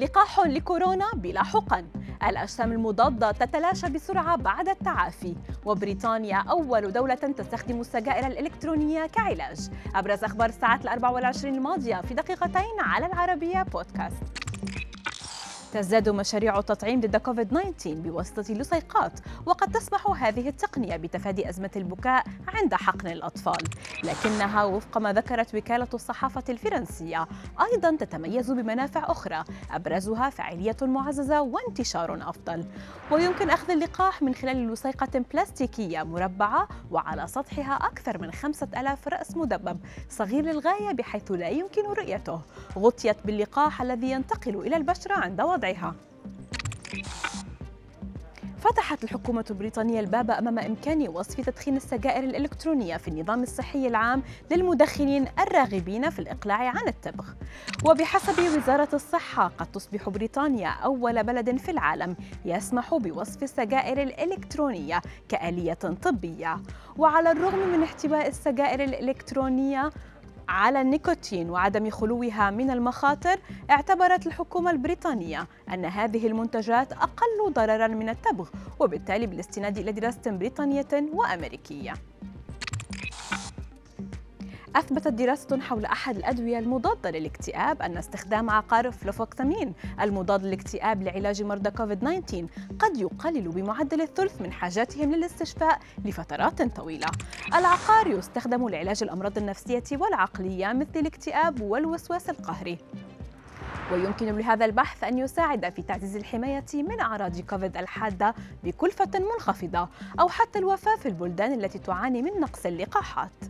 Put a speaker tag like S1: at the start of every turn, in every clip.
S1: لقاح لكورونا بلا حقن. الأجسام المضادة تتلاشى بسرعة بعد التعافي. وبريطانيا أول دولة تستخدم السجائر الإلكترونية كعلاج. أبرز أخبار الساعات الأربع والعشرين الماضية في دقيقتين على العربية بودكاست. تزداد مشاريع التطعيم ضد كوفيد-19 بواسطة لصيقات وقد تسمح هذه التقنية بتفادي أزمة البكاء عند حقن الأطفال. لكنها وفق ما ذكرت وكالة الصحافة الفرنسية أيضا تتميز بمنافع أخرى أبرزها فعالية معززة وانتشار أفضل. ويمكن أخذ اللقاح من خلال لصيقة بلاستيكية مربعة وعلى سطحها أكثر من خمسة ألاف رأس مدبب صغير للغاية بحيث لا يمكن رؤيته. غطيت باللقاح الذي ينتقل إلى البشرة عند وضعها. فتحت الحكومة البريطانية الباب أمام إمكان وصف تدخين السجائر الإلكترونية في النظام الصحي العام للمدخنين الراغبين في الإقلاع عن التبغ وبحسب وزارة الصحة قد تصبح بريطانيا أول بلد في العالم يسمح بوصف السجائر الإلكترونية كآلية طبية. وعلى الرغم من احتواء السجائر الإلكترونية على النيكوتين وعدم خلوها من المخاطر اعتبرت الحكومة البريطانية أن هذه المنتجات أقل ضررا من التبغ وبالتالي بالاستناد إلى دراسة بريطانية وأمريكية. أثبتت دراسة حول أحد الأدوية المضادة للاكتئاب أن استخدام عقار فلوفوكسامين المضاد للاكتئاب لعلاج مرضى كوفيد-19 قد يقلل بمعدل الثلث من حاجاتهم للاستشفاء لفترات طويلة. العقار يستخدم لعلاج الأمراض النفسية والعقلية مثل الاكتئاب والوسواس القهري. ويمكن لهذا البحث أن يساعد في تعزيز الحماية من أعراض كوفيد الحادة بكلفة منخفضة أو حتى الوفاة في البلدان التي تعاني من نقص اللقاحات.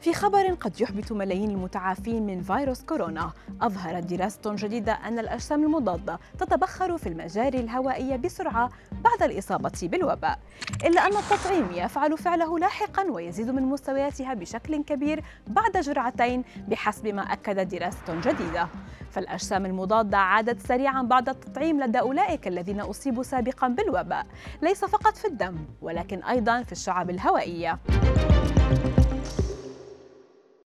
S1: في خبر قد يحبط ملايين المتعافين من فيروس كورونا. أظهرت دراسة جديدة أن الأجسام المضادة تتبخر في المجاري الهوائية بسرعة بعد الإصابة بالوباء. إلا أن التطعيم يفعل فعله لاحقا ويزيد من مستوياتها بشكل كبير بعد جرعتين بحسب ما أكد دراسة جديدة. فالأجسام المضادة عادت سريعا بعد التطعيم لدى أولئك الذين أصيبوا سابقا بالوباء. ليس فقط في الدم ولكن أيضا في الشعب الهوائية.